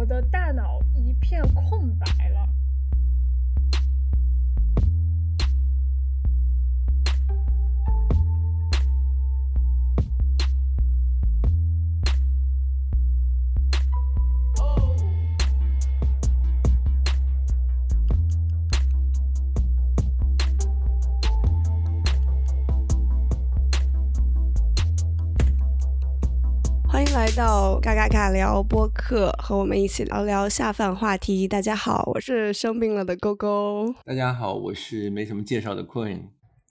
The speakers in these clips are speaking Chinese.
我的大脑一片空白了。到嘎嘎嘎聊播客，和我们一起聊聊下饭话题。大家好，我是生病了的勾勾。大家好，我是没什么介绍的 Queen。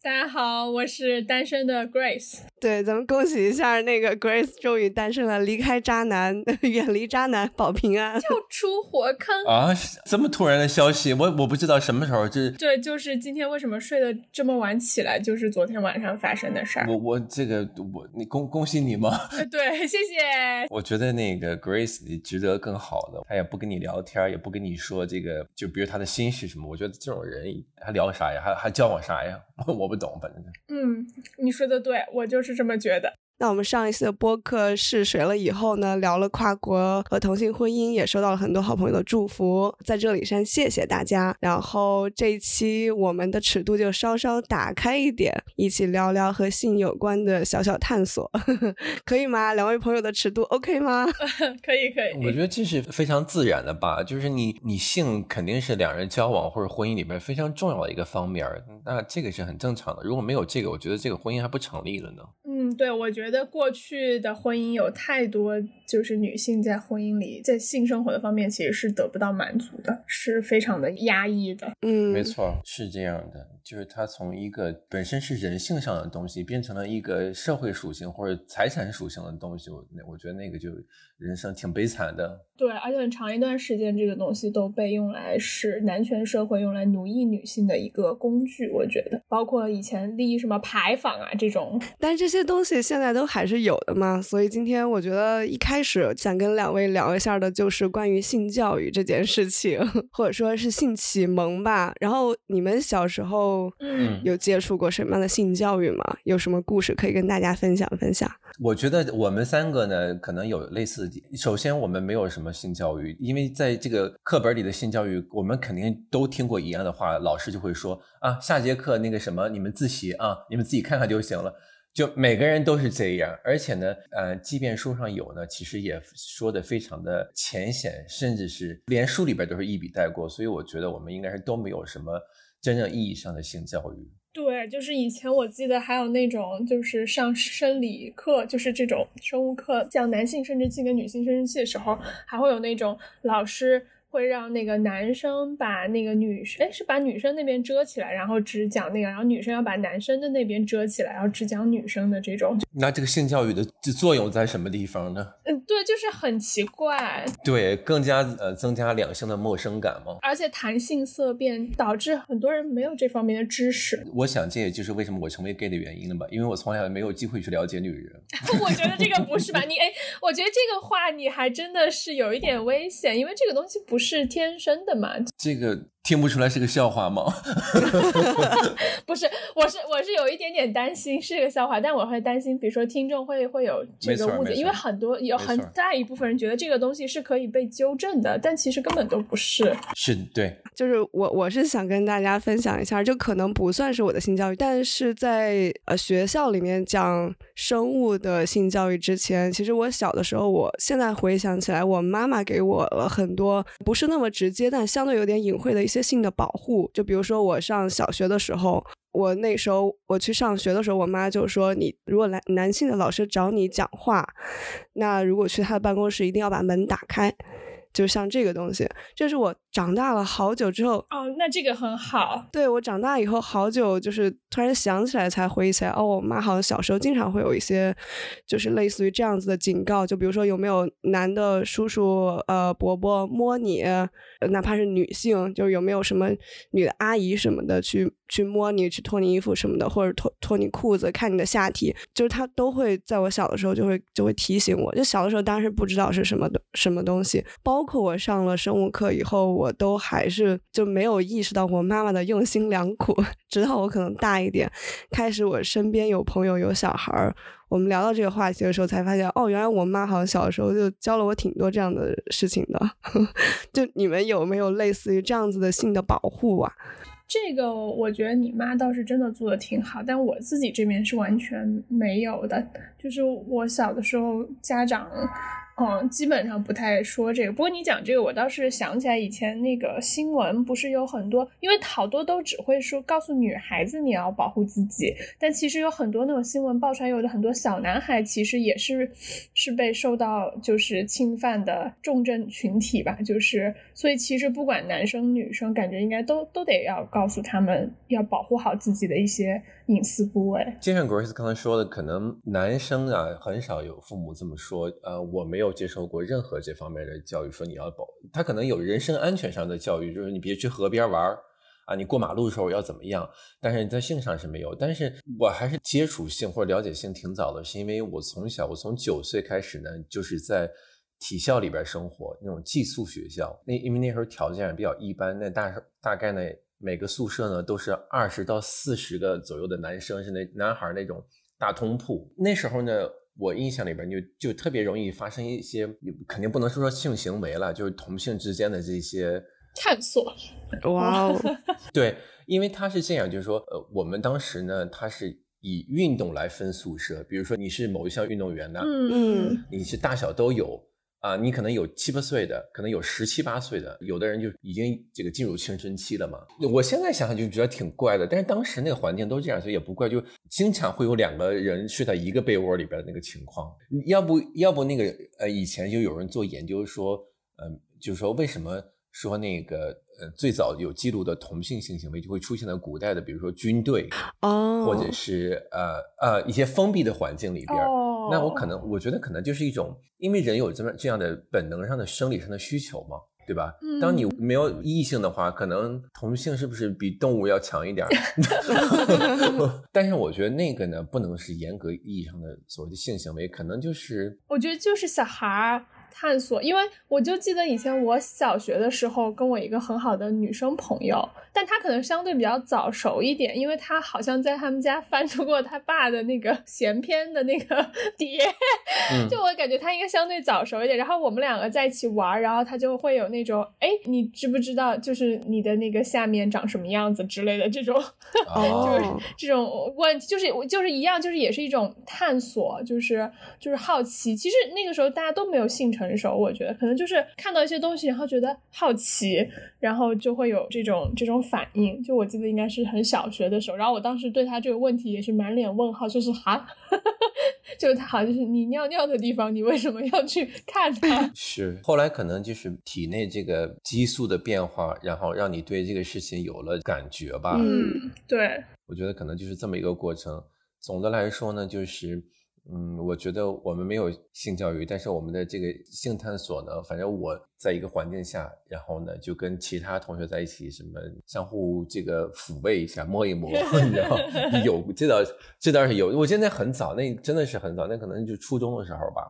大家好，我是单身的 Grace。对，咱们恭喜一下那个 Grace 终于诞生了，离开渣男，远离渣男，保平安，跳出火坑啊！这么突然的消息，我我不知道什么时候这。对，就是今天为什么睡得这么晚起来，就是昨天晚上发生的事儿。我我这个我你恭恭喜你吗？对，谢谢。我觉得那个 Grace 你值得更好的，他也不跟你聊天，也不跟你说这个，就比如他的心事什么。我觉得这种人还聊啥呀？还还交往啥呀？我不懂，反正。嗯，你说的对，我就是是这么觉得。那我们上一次的播客试水了以后呢，聊了跨国和同性婚姻，也收到了很多好朋友的祝福，在这里先谢谢大家。然后这一期我们的尺度就稍稍打开一点，一起聊聊和性有关的小小探索，可以吗？两位朋友的尺度 OK 吗？可以，可以。我觉得这是非常自然的吧，就是你你性肯定是两人交往或者婚姻里面非常重要的一个方面，那这个是很正常的。如果没有这个，我觉得这个婚姻还不成立了呢。嗯，对，我觉得过去的婚姻有太多，就是女性在婚姻里，在性生活的方面其实是得不到满足的，是非常的压抑的。嗯，没错，是这样的，就是它从一个本身是人性上的东西，变成了一个社会属性或者财产属性的东西。我我觉得那个就人生挺悲惨的。对，而且很长一段时间，这个东西都被用来是男权社会用来奴役女性的一个工具。我觉得，包括以前立什么牌坊啊这种，但这些。东西现在都还是有的嘛，所以今天我觉得一开始想跟两位聊一下的，就是关于性教育这件事情，或者说是性启蒙吧。然后你们小时候嗯有接触过什么样的性教育吗？有什么故事可以跟大家分享分享？我觉得我们三个呢，可能有类似。首先，我们没有什么性教育，因为在这个课本里的性教育，我们肯定都听过一样的话，老师就会说啊，下节课那个什么，你们自习啊，你们自己看看就行了。就每个人都是这样，而且呢，呃，即便书上有呢，其实也说的非常的浅显，甚至是连书里边都是一笔带过。所以我觉得我们应该是都没有什么真正意义上的性教育。对，就是以前我记得还有那种，就是上生理课，就是这种生物课，讲男性生殖器跟女性生殖器的时候，还会有那种老师。会让那个男生把那个女生，哎，是把女生那边遮起来，然后只讲那个，然后女生要把男生的那边遮起来，然后只讲女生的这种。那这个性教育的作用在什么地方呢？嗯，对，就是很奇怪。对，更加呃增加两性的陌生感嘛？而且谈性色变，导致很多人没有这方面的知识。我想这也就是为什么我成为 gay 的原因了吧，因为我从来没有机会去了解女人。我觉得这个不是吧？你哎，我觉得这个话你还真的是有一点危险，因为这个东西不。是天生的嘛？这个。听不出来是个笑话吗？不是，我是我是有一点点担心是个笑话，但我会担心，比如说听众会会有这个误解，因为很多有很大一部分人觉得这个东西是可以被纠正的，但其实根本都不是。是，对，就是我我是想跟大家分享一下，就可能不算是我的性教育，但是在呃学校里面讲生物的性教育之前，其实我小的时候，我现在回想起来，我妈妈给我了很多不是那么直接，但相对有点隐晦的一一些。性的保护，就比如说我上小学的时候，我那时候我去上学的时候，我妈就说，你如果男男性的老师找你讲话，那如果去他的办公室，一定要把门打开。就像这个东西，这是我长大了好久之后哦，那这个很好。对我长大以后好久，就是突然想起来才回忆起来，哦，我妈好像小时候经常会有一些，就是类似于这样子的警告，就比如说有没有男的叔叔呃伯伯摸你，哪怕是女性，就是有没有什么女的阿姨什么的去去摸你，去脱你衣服什么的，或者脱脱你裤子，看你的下体，就是他都会在我小的时候就会就会提醒我，就小的时候当时不知道是什么的什么东西，包括我上了生物课以后，我都还是就没有意识到我妈妈的用心良苦。直到我可能大一点，开始我身边有朋友有小孩儿，我们聊到这个话题的时候，才发现哦，原来我妈好像小时候就教了我挺多这样的事情的。就你们有没有类似于这样子的性的保护啊？这个我觉得你妈倒是真的做的挺好，但我自己这边是完全没有的。就是我小的时候，家长。嗯，基本上不太说这个。不过你讲这个，我倒是想起来以前那个新闻，不是有很多，因为好多都只会说告诉女孩子你要保护自己，但其实有很多那种新闻爆出来，有的很多小男孩其实也是是被受到就是侵犯的重症群体吧。就是所以其实不管男生女生，感觉应该都都得要告诉他们要保护好自己的一些隐私部位。就像 Grace 刚才说的，可能男生啊很少有父母这么说。呃，我没有。接受过任何这方面的教育，说你要保他可能有人身安全上的教育，就是你别去河边玩啊，你过马路的时候要怎么样？但是你在性上是没有。但是我还是接触性或者了解性挺早的，是因为我从小我从九岁开始呢，就是在体校里边生活，那种寄宿学校。那因为那时候条件比较一般，那大大概呢每个宿舍呢都是二十到四十个左右的男生，是那男孩那种大通铺。那时候呢。我印象里边就就特别容易发生一些，肯定不能说说性行为了，就是同性之间的这些探索。哇哦，对，因为他是这样，就是说，呃，我们当时呢，他是以运动来分宿舍，比如说你是某一项运动员呢，嗯嗯，你是大小都有。啊，你可能有七八岁的，可能有十七八岁的，有的人就已经这个进入青春期了嘛。我现在想想就觉得挺怪的，但是当时那个环境都这样，所以也不怪，就经常会有两个人睡在一个被窝里边的那个情况。要不要不那个呃，以前就有人做研究说，嗯，就是说为什么说那个呃最早有记录的同性性行为就会出现在古代的，比如说军队哦，或者是呃呃一些封闭的环境里边。那我可能，我觉得可能就是一种，因为人有这么这样的本能上的生理上的需求嘛，对吧？当你没有异性的话，可能同性是不是比动物要强一点？但是我觉得那个呢，不能是严格意义上的所谓的性行为，可能就是，我觉得就是小孩儿。探索，因为我就记得以前我小学的时候，跟我一个很好的女生朋友，但她可能相对比较早熟一点，因为她好像在他们家翻出过她爸的那个闲篇的那个 碟，就我感觉她应该相对早熟一点。然后我们两个在一起玩，然后她就会有那种，哎，你知不知道，就是你的那个下面长什么样子之类的这种，就是这种问题，就是就是一样，就是也是一种探索，就是就是好奇。其实那个时候大家都没有性成。熟，我觉得可能就是看到一些东西，然后觉得好奇，然后就会有这种这种反应。就我记得应该是很小学的时候，然后我当时对他这个问题也是满脸问号，就是哈，就是他好像就是你尿尿的地方，你为什么要去看它？是后来可能就是体内这个激素的变化，然后让你对这个事情有了感觉吧。嗯，对，我觉得可能就是这么一个过程。总的来说呢，就是。嗯，我觉得我们没有性教育，但是我们的这个性探索呢，反正我在一个环境下，然后呢就跟其他同学在一起，什么相互这个抚慰一下，摸一摸，你知道有这倒这倒是有，我现在很早，那真的是很早，那可能就初中的时候吧。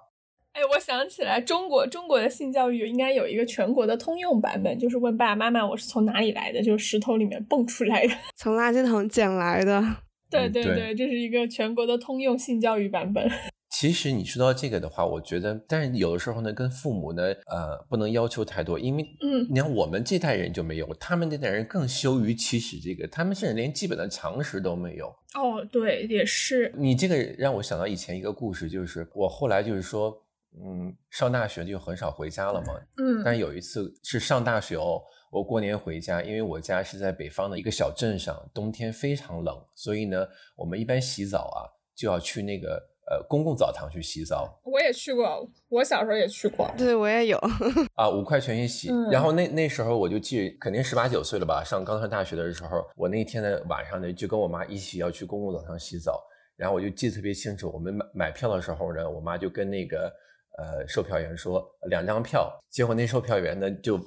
哎，我想起来，中国中国的性教育应该有一个全国的通用版本，就是问爸爸妈妈我是从哪里来的，就是石头里面蹦出来的，从垃圾桶捡来的。对对对，这是一个全国的通用性教育版本。其实你说到这个的话，我觉得，但是有的时候呢，跟父母呢，呃，不能要求太多，因为，嗯，你看我们这代人就没有，他们那代人更羞于启齿这个，他们甚至连基本的常识都没有。哦，对，也是。你这个让我想到以前一个故事，就是我后来就是说，嗯，上大学就很少回家了嘛，嗯，但有一次是上大学哦。我过年回家，因为我家是在北方的一个小镇上，冬天非常冷，所以呢，我们一般洗澡啊就要去那个呃公共澡堂去洗澡。我也去过，我小时候也去过。对，我也有 啊，五块钱一洗。然后那那时候我就记，肯定十八九岁了吧，上刚上大学的时候，我那天的晚上呢，就跟我妈一起要去公共澡堂洗澡。然后我就记得特别清楚，我们买买票的时候呢，我妈就跟那个呃售票员说两张票，结果那售票员呢就。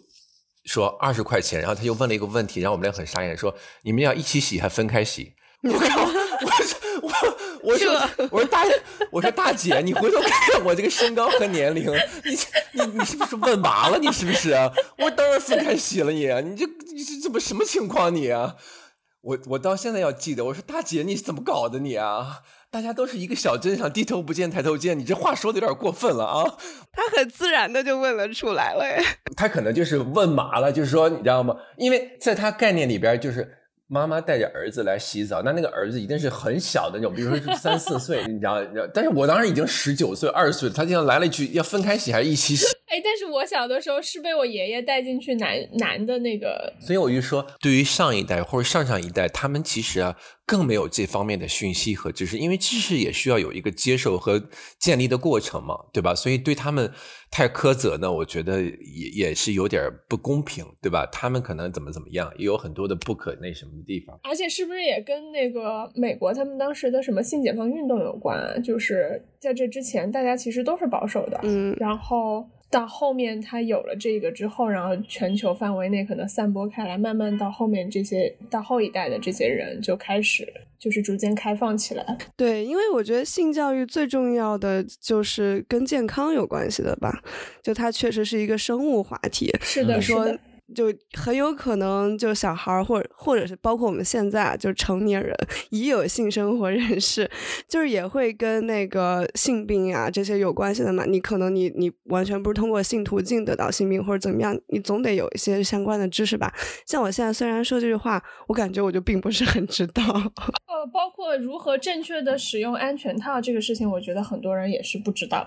说二十块钱，然后他又问了一个问题，然后我们俩很傻眼，说你们要一起洗还分开洗？我靠！我我我说我说大我说大姐，你回头看看我这个身高和年龄，你你你是不是问麻了？你是不是？我当然分开洗了，你你这你这怎么什么情况你啊？我我到现在要记得，我说大姐你是怎么搞的你啊？大家都是一个小镇上，低头不见抬头见，你这话说的有点过分了啊！他很自然的就问了出来了，哎，他可能就是问麻了，就是说你知道吗？因为在他概念里边就是。妈妈带着儿子来洗澡，那那个儿子一定是很小的那种，比如说是三四岁，你知道？但是我当时已经十九岁、二十岁，他竟然来了一句要分开洗还是一起洗？哎，但是我小的时候是被我爷爷带进去男男的那个，所以我就说，对于上一代或者上上一代，他们其实啊。更没有这方面的讯息和知识，因为知识也需要有一个接受和建立的过程嘛，对吧？所以对他们太苛责呢，我觉得也也是有点不公平，对吧？他们可能怎么怎么样，也有很多的不可那什么的地方。而且是不是也跟那个美国他们当时的什么性解放运动有关？就是在这之前，大家其实都是保守的，嗯，然后。到后面，他有了这个之后，然后全球范围内可能散播开来，慢慢到后面这些到后一代的这些人就开始就是逐渐开放起来。对，因为我觉得性教育最重要的就是跟健康有关系的吧，就它确实是一个生物话题。是的，是的。就很有可能，就小孩儿，或者或者是包括我们现在，就成年人已有性生活人士，就是也会跟那个性病啊这些有关系的嘛。你可能你你完全不是通过性途径得到性病或者怎么样，你总得有一些相关的知识吧。像我现在虽然说这句话，我感觉我就并不是很知道。呃，包括如何正确的使用安全套这个事情，我觉得很多人也是不知道。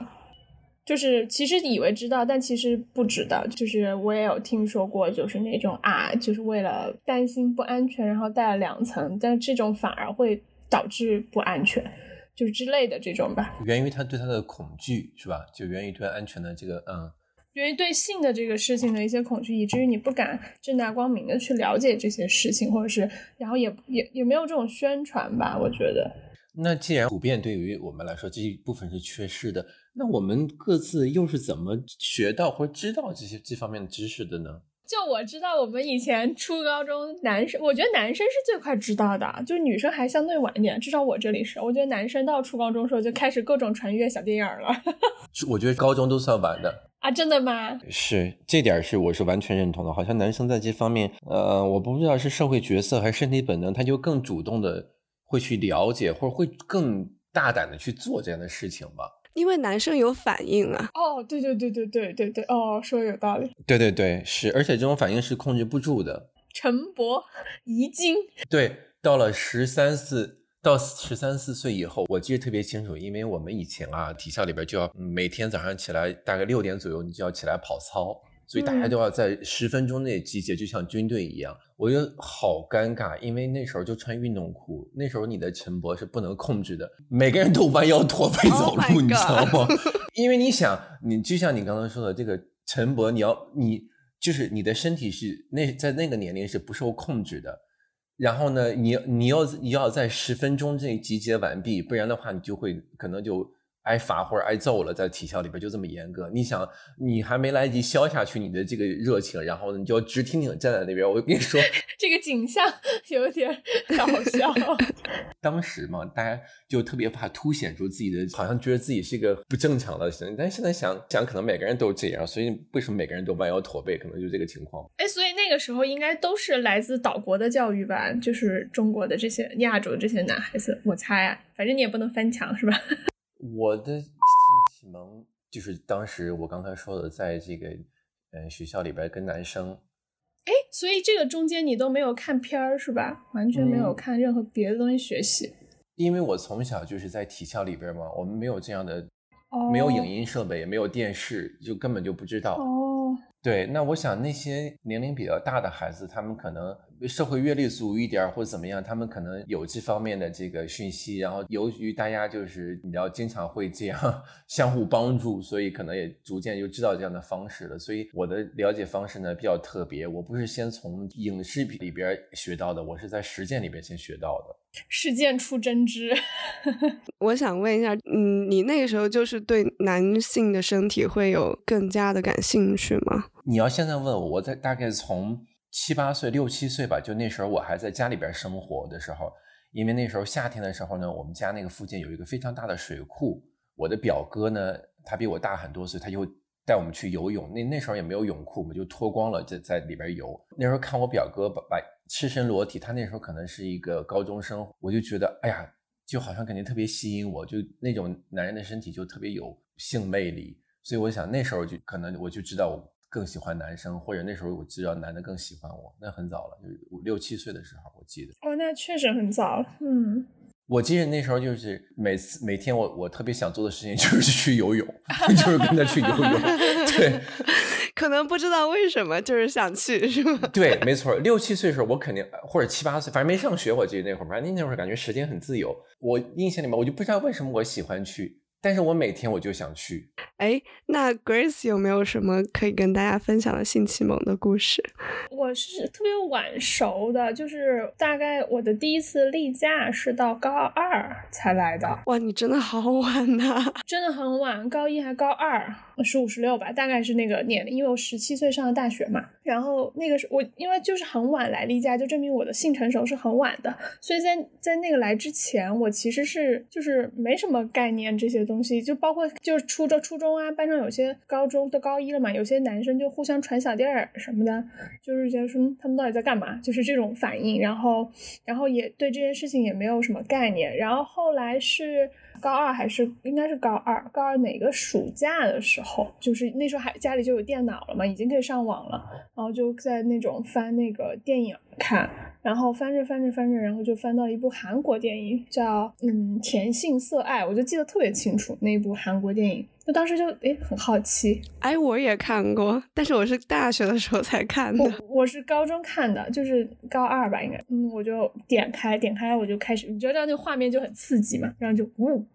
就是其实以为知道，但其实不知道。就是我也有听说过，就是那种啊，就是为了担心不安全，然后戴了两层，但这种反而会导致不安全，就是之类的这种吧。源于他对他的恐惧是吧？就源于对安全的这个嗯，源于对性的这个事情的一些恐惧，以至于你不敢正大光明的去了解这些事情，或者是然后也也也没有这种宣传吧？我觉得。那既然普遍对于我们来说这一部分是缺失的。那我们各自又是怎么学到或知道这些这方面的知识的呢？就我知道，我们以前初高中男生，我觉得男生是最快知道的，就女生还相对晚一点。至少我这里是，我觉得男生到初高中时候就开始各种传阅小电影了。我觉得高中都算晚的啊，真的吗？是，这点是我是完全认同的。好像男生在这方面，呃，我不知道是社会角色还是身体本能，他就更主动的会去了解，或者会更大胆的去做这样的事情吧。因为男生有反应啊！哦，对对对对对对对，哦，说的有道理。对对对，是，而且这种反应是控制不住的。陈勃遗精。对，到了十三四到十三四岁以后，我记得特别清楚，因为我们以前啊，体校里边就要每天早上起来大概六点左右，你就要起来跑操。所以大家都要在十分钟内集结，就像军队一样。我觉得好尴尬，因为那时候就穿运动裤，那时候你的晨勃是不能控制的，每个人都弯腰驼背走路，你知道吗？因为你想，你就像你刚刚说的，这个晨勃，你要你就是你的身体是那在那个年龄是不受控制的。然后呢，你你要你要在十分钟内集结完毕，不然的话，你就会可能就。挨罚或者挨揍了，在体校里边就这么严格。你想，你还没来得及消下去你的这个热情，然后你就直挺挺站在那边。我跟你说，这个景象 有点搞笑。当时嘛，大家就特别怕凸显出自己的，好像觉得自己是一个不正常的人。但现在想想，可能每个人都这样，所以为什么每个人都弯腰驼背，可能就这个情况。哎，所以那个时候应该都是来自岛国的教育吧？就是中国的这些亚洲这些男孩子，我猜啊，反正你也不能翻墙，是吧？我的性启蒙就是当时我刚才说的，在这个嗯学校里边跟男生，哎，所以这个中间你都没有看片儿是吧？完全没有看任何别的东西学习。因为我从小就是在体校里边嘛，我们没有这样的，没有影音设备，也没有电视，就根本就不知道。哦，对，那我想那些年龄比较大的孩子，他们可能。社会阅历足一点或者怎么样，他们可能有这方面的这个讯息。然后由于大家就是你要经常会这样相互帮助，所以可能也逐渐就知道这样的方式了。所以我的了解方式呢比较特别，我不是先从影视里边学到的，我是在实践里边先学到的。实践出真知。我想问一下，嗯，你那个时候就是对男性的身体会有更加的感兴趣吗？你要现在问我，我在大概从。七八岁、六七岁吧，就那时候我还在家里边生活的时候，因为那时候夏天的时候呢，我们家那个附近有一个非常大的水库。我的表哥呢，他比我大很多岁，他就带我们去游泳。那那时候也没有泳裤，我们就脱光了在在里边游。那时候看我表哥把把赤身裸体，他那时候可能是一个高中生，我就觉得，哎呀，就好像感觉特别吸引我，就那种男人的身体就特别有性魅力，所以我想那时候就可能我就知道我更喜欢男生，或者那时候我知道男的更喜欢我，那很早了，就五六七岁的时候，我记得。哦，那确实很早，嗯。我记得那时候就是每次每天我我特别想做的事情就是去游泳，就是跟他去游泳。对，可能不知道为什么，就是想去，是吗？对，没错。六七岁的时候，我肯定或者七八岁，反正没上学。我记得那会儿，反正那会儿感觉时间很自由。我印象里面，我就不知道为什么我喜欢去。但是我每天我就想去。哎，那 Grace 有没有什么可以跟大家分享的性启蒙的故事？我是特别晚熟的，就是大概我的第一次例假是到高二才来的。哇，你真的好晚呐！真的很晚，高一还高二，十五十六吧，大概是那个年龄。因为我十七岁上的大学嘛，然后那个是我因为就是很晚来例假，就证明我的性成熟是很晚的。所以在在那个来之前，我其实是就是没什么概念这些东。西就包括就是初中初中啊，班上有些高中都高一了嘛，有些男生就互相传小弟儿什么的，就是觉得说他们到底在干嘛，就是这种反应，然后然后也对这件事情也没有什么概念，然后后来是高二还是应该是高二，高二哪个暑假的时候，就是那时候还家里就有电脑了嘛，已经可以上网了，然后就在那种翻那个电影看。然后翻着翻着翻着，然后就翻到一部韩国电影，叫嗯《甜性色爱》，我就记得特别清楚那部韩国电影。就当时就诶很好奇，哎我也看过，但是我是大学的时候才看的。我我是高中看的，就是高二吧应该。嗯，我就点开点开我就开始，你知道那个画面就很刺激嘛，然后就呜，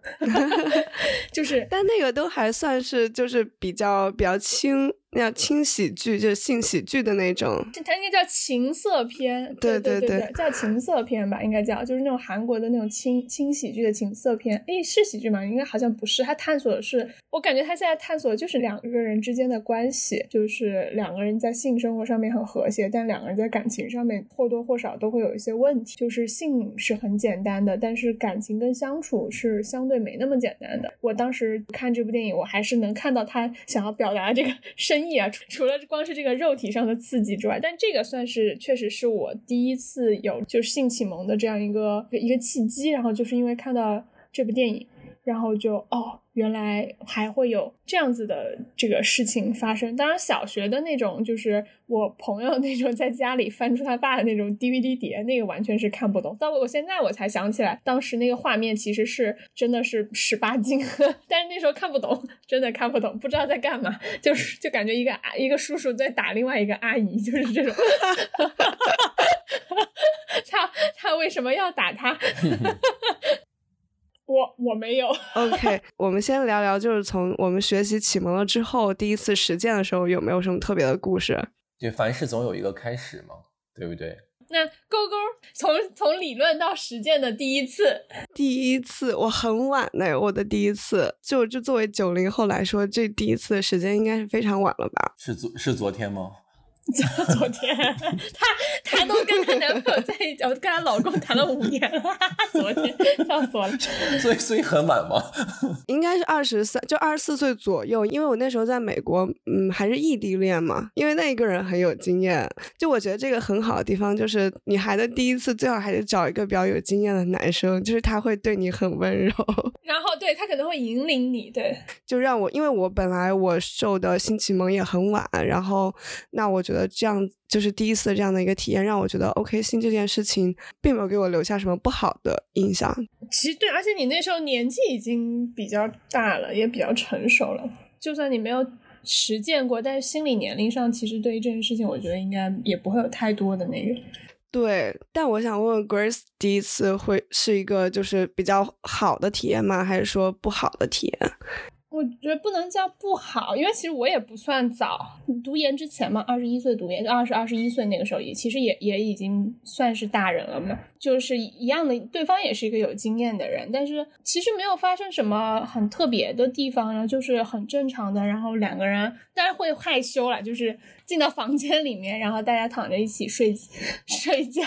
就是，但那个都还算是就是比较比较轻。那叫轻喜剧，就是性喜剧的那种。它应该叫情色片，对对对，叫情色片吧，应该叫，就是那种韩国的那种轻轻喜剧的情色片。诶，是喜剧吗？应该好像不是。它探索的是，我感觉它现在探索的就是两个人之间的关系，就是两个人在性生活上面很和谐，但两个人在感情上面或多或少都会有一些问题。就是性是很简单的，但是感情跟相处是相对没那么简单的。我当时看这部电影，我还是能看到他想要表达这个 深。意啊，除除了光是这个肉体上的刺激之外，但这个算是确实是我第一次有就是性启蒙的这样一个一个契机，然后就是因为看到这部电影。然后就哦，原来还会有这样子的这个事情发生。当然，小学的那种就是我朋友那种在家里翻出他爸的那种 DVD 碟，那个完全是看不懂。到我现在我才想起来，当时那个画面其实是真的是十八禁，但是那时候看不懂，真的看不懂，不知道在干嘛，就是就感觉一个一个叔叔在打另外一个阿姨，就是这种。他他为什么要打他？我我没有。OK，我们先聊聊，就是从我们学习启蒙了之后，第一次实践的时候，有没有什么特别的故事？对，凡事总有一个开始嘛，对不对？那勾勾从从理论到实践的第一次，第一次我很晚呢，我的第一次就就作为九零后来说，这第一次的时间应该是非常晚了吧？是昨是昨天吗？昨天，她她都跟她男朋友在一起，我跟她老公谈了五年了。昨天笑死我了。所以所以很晚吗？应该是二十三，就二十四岁左右。因为我那时候在美国，嗯，还是异地恋嘛。因为那一个人很有经验，就我觉得这个很好的地方就是，女孩的第一次最好还是找一个比较有经验的男生，就是他会对你很温柔。然后对他可能会引领你，对，就让我，因为我本来我受的性启蒙也很晚，然后那我觉得。这样就是第一次这样的一个体验，让我觉得 OK 性这件事情并没有给我留下什么不好的印象。其实对，而且你那时候年纪已经比较大了，也比较成熟了。就算你没有实践过，但是心理年龄上，其实对于这件事情，我觉得应该也不会有太多的那个。对，但我想问问 Grace，第一次会是一个就是比较好的体验吗？还是说不好的体验？我觉得不能叫不好，因为其实我也不算早，读研之前嘛，二十一岁读研，二十二十一岁那个时候也其实也也已经算是大人了嘛，就是一样的，对方也是一个有经验的人，但是其实没有发生什么很特别的地方，然后就是很正常的，然后两个人当然会害羞了，就是。进到房间里面，然后大家躺着一起睡 睡觉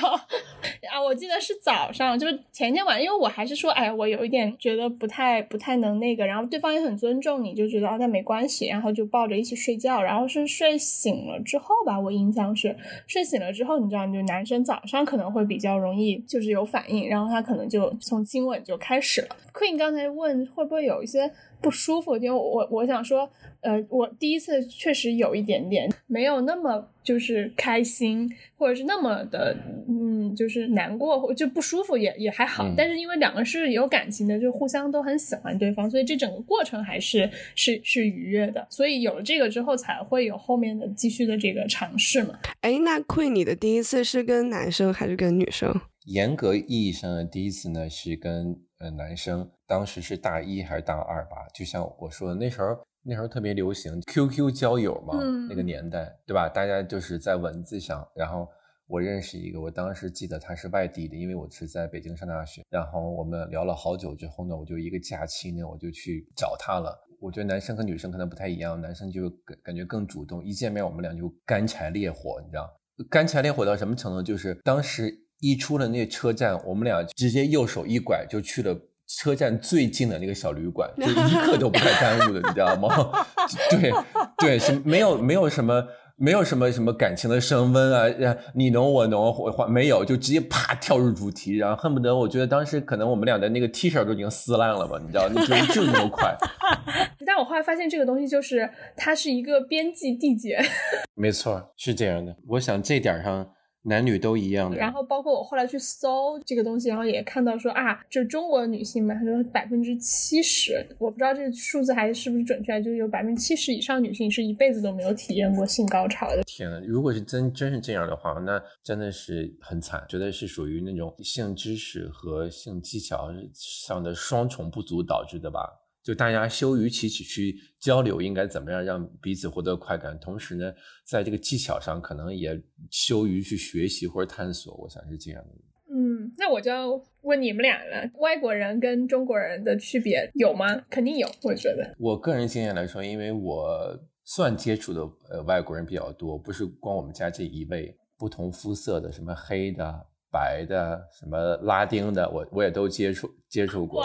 啊！我记得是早上，就是前天晚上，因为我还是说，哎，我有一点觉得不太不太能那个，然后对方也很尊重。你就觉得哦那没关系，然后就抱着一起睡觉，然后是睡醒了之后吧，我印象是睡醒了之后，你知道，就男生早上可能会比较容易就是有反应，然后他可能就从亲吻就开始了。Queen 刚才问会不会有一些不舒服，因为我我想说。呃，我第一次确实有一点点没有那么就是开心，或者是那么的嗯，就是难过或就不舒服也也还好。但是因为两个是有感情的，就互相都很喜欢对方，所以这整个过程还是是是愉悦的。所以有了这个之后，才会有后面的继续的这个尝试嘛。哎，那 Queen，你的第一次是跟男生还是跟女生？严格意义上的第一次呢，是跟呃男生，当时是大一还是大二吧？就像我说的那时候。那时候特别流行 QQ 交友嘛，那个年代，对吧？大家就是在文字上。然后我认识一个，我当时记得他是外地的，因为我是在北京上大学。然后我们聊了好久之后呢，我就一个假期呢，我就去找他了。我觉得男生和女生可能不太一样，男生就感感觉更主动，一见面我们俩就干柴烈火，你知道？干柴烈火到什么程度？就是当时一出了那车站，我们俩直接右手一拐就去了。车站最近的那个小旅馆，就一刻都不带耽误的，你知道吗？对对，是没有没有什么没有什么什么感情的升温啊，你侬我侬，或没有，就直接啪跳入主题，然后恨不得我觉得当时可能我们俩的那个 T 恤都已经撕烂了吧，你知道，就就那么快。但我后来发现这个东西就是它是一个边际递减，没错，是这样的。我想这点上。男女都一样的。然后包括我后来去搜这个东西，然后也看到说啊，就中国女性嘛，他说百分之七十，我不知道这个数字还是不是准确，就是有百分之七十以上女性是一辈子都没有体验过性高潮的。天呐，如果是真真是这样的话，那真的是很惨，觉得是属于那种性知识和性技巧上的双重不足导致的吧。就大家羞于启齿去交流，应该怎么样让彼此获得快感？同时呢，在这个技巧上可能也羞于去学习或者探索。我想是这样的。嗯，那我就要问你们俩了：外国人跟中国人的区别有吗？肯定有，我觉得。我个人经验来说，因为我算接触的呃外国人比较多，不是光我们家这一位，不同肤色的，什么黑的。白的什么拉丁的，我我也都接触接触过。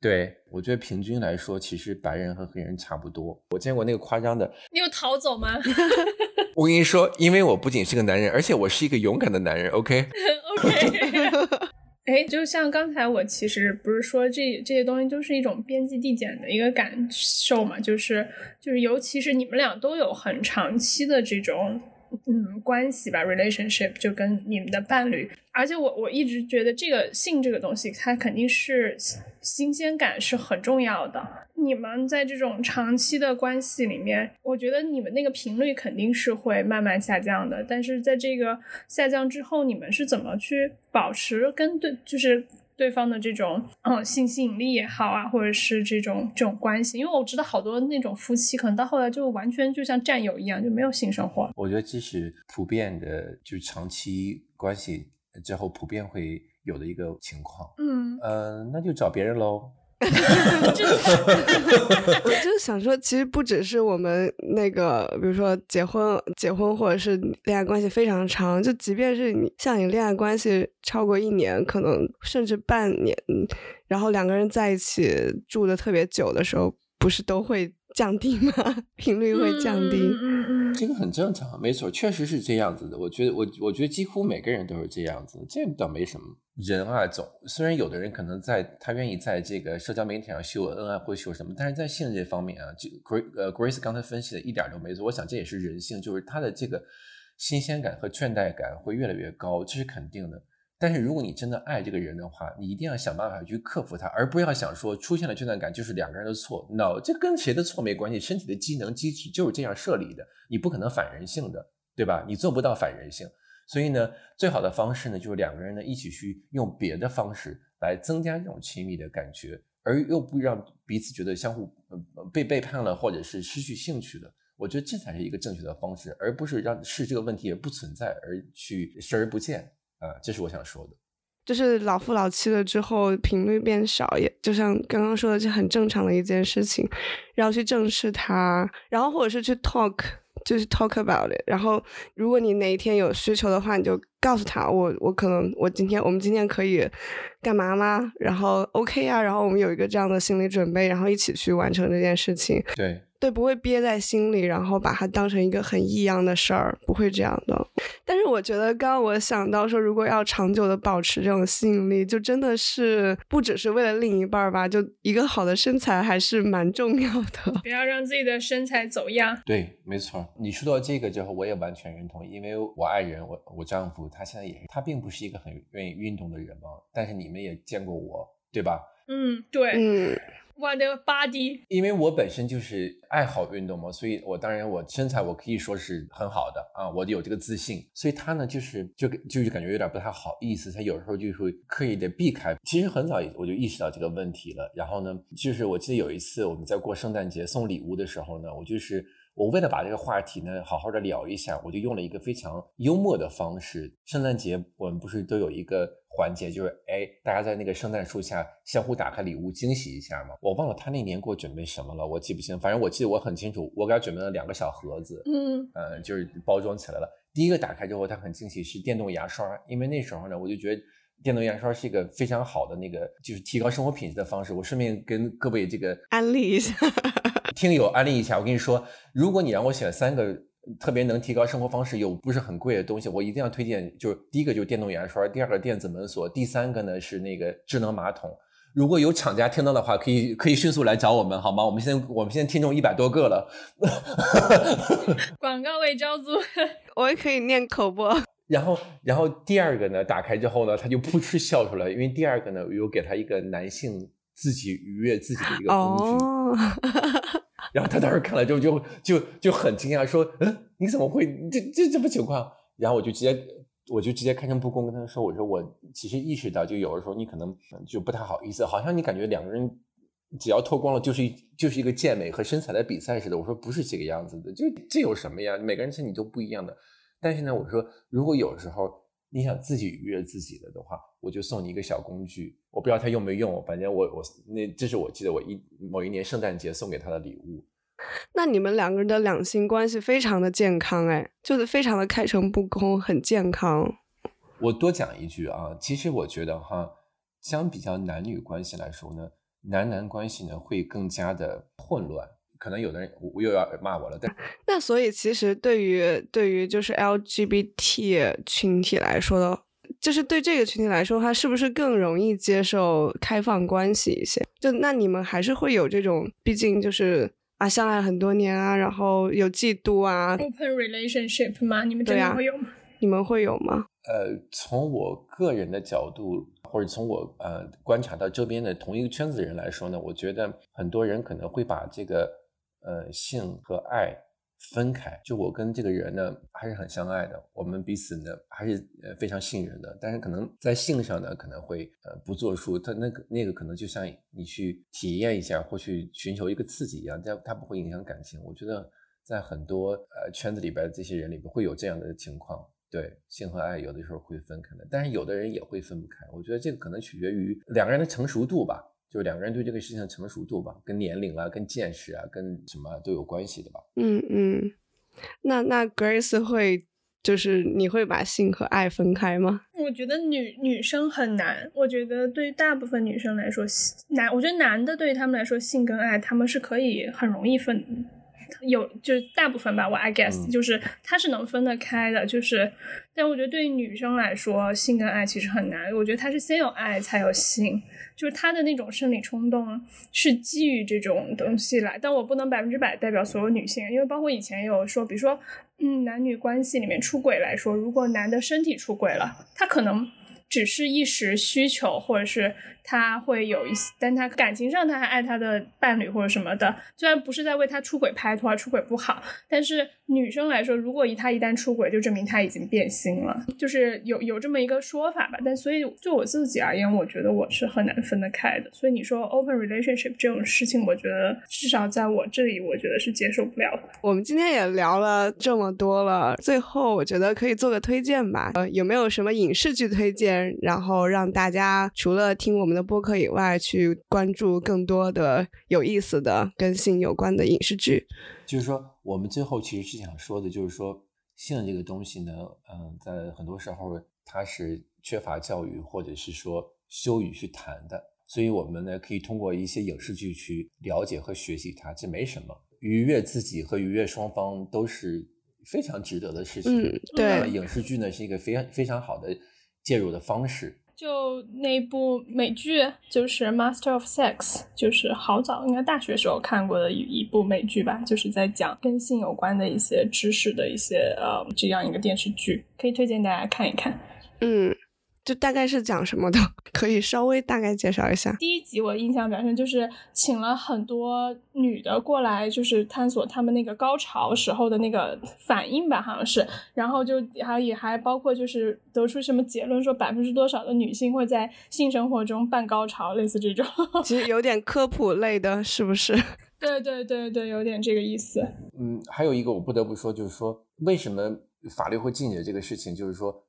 对我觉得平均来说，其实白人和黑人差不多。我见过那个夸张的，你有逃走吗？我跟你说，因为我不仅是个男人，而且我是一个勇敢的男人。OK OK。哎，就像刚才我其实不是说这这些东西都是一种边际递减的一个感受嘛，就是就是尤其是你们俩都有很长期的这种。嗯，关系吧，relationship 就跟你们的伴侣，而且我我一直觉得这个性这个东西，它肯定是新鲜感是很重要的。你们在这种长期的关系里面，我觉得你们那个频率肯定是会慢慢下降的。但是在这个下降之后，你们是怎么去保持跟对，就是？对方的这种嗯性吸引力也好啊，或者是这种这种关系，因为我知道好多那种夫妻可能到后来就完全就像战友一样，就没有性生活。我觉得这是普遍的，就是长期关系之后普遍会有的一个情况。嗯，呃，那就找别人喽。我 就想说，其实不只是我们那个，比如说结婚、结婚或者是恋爱关系非常长，就即便是你像你恋爱关系超过一年，可能甚至半年，然后两个人在一起住的特别久的时候，不是都会降低吗？频率会降低。这个很正常，没错，确实是这样子的。我觉得，我我觉得几乎每个人都是这样子，这倒没什么。人啊，总虽然有的人可能在他愿意在这个社交媒体上秀恩爱或秀什么，但是在性这方面啊，就 Grace 呃 Grace 刚才分析的一点都没错。我想这也是人性，就是他的这个新鲜感和倦怠感会越来越高，这是肯定的。但是如果你真的爱这个人的话，你一定要想办法去克服他，而不要想说出现了倦怠感就是两个人的错。No，这跟谁的错没关系，身体的机能机制就是这样设立的，你不可能反人性的，对吧？你做不到反人性。所以呢，最好的方式呢，就是两个人呢一起去用别的方式来增加这种亲密的感觉，而又不让彼此觉得相互被背叛了，或者是失去兴趣了。我觉得这才是一个正确的方式，而不是让视这个问题也不存在而去视而不见啊。这是我想说的。就是老夫老妻了之后，频率变少，也就像刚刚说的，是很正常的一件事情，然后去正视它，然后或者是去 talk。就是 talk about it。然后如果你哪一天有需求的话，你就告诉他，我我可能我今天我们今天可以干嘛吗？然后 OK 啊，然后我们有一个这样的心理准备，然后一起去完成这件事情。对。对，不会憋在心里，然后把它当成一个很异样的事儿，不会这样的。但是我觉得，刚刚我想到说，如果要长久的保持这种吸引力，就真的是不只是为了另一半吧，就一个好的身材还是蛮重要的。不要让自己的身材走样。对，没错。你说到这个之后，我也完全认同，因为我爱人，我我丈夫，他现在也是，他并不是一个很愿意运动的人嘛。但是你们也见过我，对吧？嗯，对，嗯。我的 body，因为我本身就是爱好运动嘛，所以我当然我身材我可以说是很好的啊，我有这个自信。所以他呢，就是就就是感觉有点不太好意思，他有时候就会刻意的避开。其实很早我就意识到这个问题了。然后呢，就是我记得有一次我们在过圣诞节送礼物的时候呢，我就是我为了把这个话题呢好好的聊一下，我就用了一个非常幽默的方式。圣诞节我们不是都有一个。环节就是，哎，大家在那个圣诞树下相互打开礼物，惊喜一下嘛。我忘了他那年给我准备什么了，我记不清。反正我记得我很清楚，我给他准备了两个小盒子，嗯，呃，就是包装起来了。第一个打开之后，他很惊喜，是电动牙刷，因为那时候呢，我就觉得电动牙刷是一个非常好的那个，就是提高生活品质的方式。我顺便跟各位这个安利一下，听友安利一下。我跟你说，如果你让我选三个。特别能提高生活方式又不是很贵的东西，我一定要推荐。就是第一个就是电动牙刷，第二个电子门锁，第三个呢是那个智能马桶。如果有厂家听到的话，可以可以迅速来找我们，好吗？我们现在我们现在听众一百多个了。广告位招租，我也可以念口播。然后然后第二个呢，打开之后呢，他就噗嗤笑出来，因为第二个呢，我又给他一个男性自己愉悦自己的一个工具。然后他当时看了之后就就就很惊讶，说：“嗯，你怎么会这这什么情况？”然后我就直接我就直接开诚布公跟他说：“我说我其实意识到，就有的时候你可能就不太好意思，好像你感觉两个人只要脱光了就是就是一个健美和身材的比赛似的。”我说：“不是这个样子的，就这有什么呀？每个人身体都不一样的。但是呢，我说如果有时候。”你想自己愉悦自己了的话，我就送你一个小工具。我不知道他用没用，反正我我那这是我记得我一某一年圣诞节送给他的礼物。那你们两个人的两性关系非常的健康哎，就是非常的开诚布公，很健康。我多讲一句啊，其实我觉得哈，相比较男女关系来说呢，男男关系呢会更加的混乱。可能有的人我又要骂我了，但 那所以其实对于对于就是 LGBT 群体来说的，就是对这个群体来说，他是不是更容易接受开放关系一些？就那你们还是会有这种，毕竟就是啊相爱很多年啊，然后有嫉妒啊，open relationship 吗？你们真的会有吗？你们会有吗？呃，从我个人的角度，或者从我呃观察到周边的同一个圈子的人来说呢，我觉得很多人可能会把这个。呃，性和爱分开，就我跟这个人呢还是很相爱的，我们彼此呢还是呃非常信任的。但是可能在性上呢可能会呃不作数，他那个那个可能就像你去体验一下或去寻求一个刺激一样，但它不会影响感情。我觉得在很多呃圈子里边这些人里边会有这样的情况，对性和爱有的时候会分开的，但是有的人也会分不开。我觉得这个可能取决于两个人的成熟度吧。就两个人对这个事情的成熟度吧，跟年龄啊、跟见识啊、跟什么都有关系的吧。嗯嗯，那那 Grace 会就是你会把性和爱分开吗？我觉得女女生很难。我觉得对于大部分女生来说，男我觉得男的对于他们来说，性跟爱他们是可以很容易分。有就是大部分吧，我 I guess 就是他是能分得开的，就是，但我觉得对于女生来说，性跟爱其实很难。我觉得他是先有爱才有性，就是他的那种生理冲动是基于这种东西来。但我不能百分之百代表所有女性，因为包括以前有说，比如说，嗯，男女关系里面出轨来说，如果男的身体出轨了，他可能只是一时需求，或者是。他会有一些，但他感情上他还爱他的伴侣或者什么的，虽然不是在为他出轨拍拖，出轨不好，但是女生来说，如果一他一旦出轨，就证明他已经变心了，就是有有这么一个说法吧。但所以就我自己而言，我觉得我是很难分得开的。所以你说 open relationship 这种事情，我觉得至少在我这里，我觉得是接受不了的。我们今天也聊了这么多了，最后我觉得可以做个推荐吧。呃，有没有什么影视剧推荐？源，然后让大家除了听我们的播客以外，去关注更多的有意思的跟性有关的影视剧。就是说，我们最后其实是想说的，就是说性这个东西呢，嗯，在很多时候它是缺乏教育或者是说羞于去谈的，所以我们呢可以通过一些影视剧去了解和学习它，这没什么，愉悦自己和愉悦双方都是非常值得的事情。嗯，对，影视剧呢是一个非常非常好的介入的方式。就那部美剧，就是《Master of Sex》，就是好早，应该大学时候看过的一一部美剧吧，就是在讲跟性有关的一些知识的一些呃这样一个电视剧，可以推荐大家看一看。嗯。就大概是讲什么的，可以稍微大概介绍一下。第一集我印象比较深，就是请了很多女的过来，就是探索她们那个高潮时候的那个反应吧，好像是。然后就还也还包括就是得出什么结论，说百分之多少的女性会在性生活中半高潮，类似这种。其实有点科普类的，是不是？对对对对，有点这个意思。嗯，还有一个我不得不说，就是说为什么法律会禁止这个事情，就是说。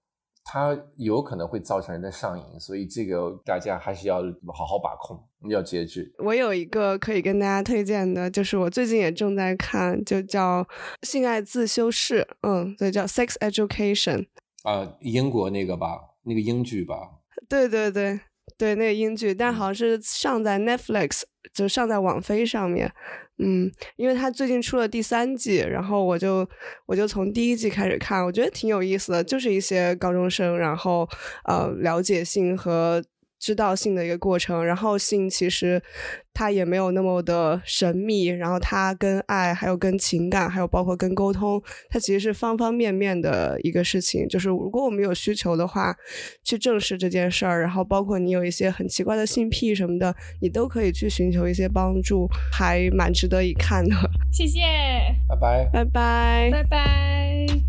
它有可能会造成人的上瘾，所以这个大家还是要好好把控，要节制。我有一个可以跟大家推荐的，就是我最近也正在看，就叫《性爱自修室》，嗯，所以叫《Sex Education》啊，英国那个吧，那个英剧吧。对对对对，那个英剧，但好像是上在 Netflix，就上在网飞上面。嗯，因为他最近出了第三季，然后我就我就从第一季开始看，我觉得挺有意思的，就是一些高中生，然后呃了解性和。知道性的一个过程，然后性其实它也没有那么的神秘，然后它跟爱，还有跟情感，还有包括跟沟通，它其实是方方面面的一个事情。就是如果我们有需求的话，去正视这件事儿，然后包括你有一些很奇怪的性癖什么的，你都可以去寻求一些帮助，还蛮值得一看的。谢谢，拜拜，拜拜，拜拜。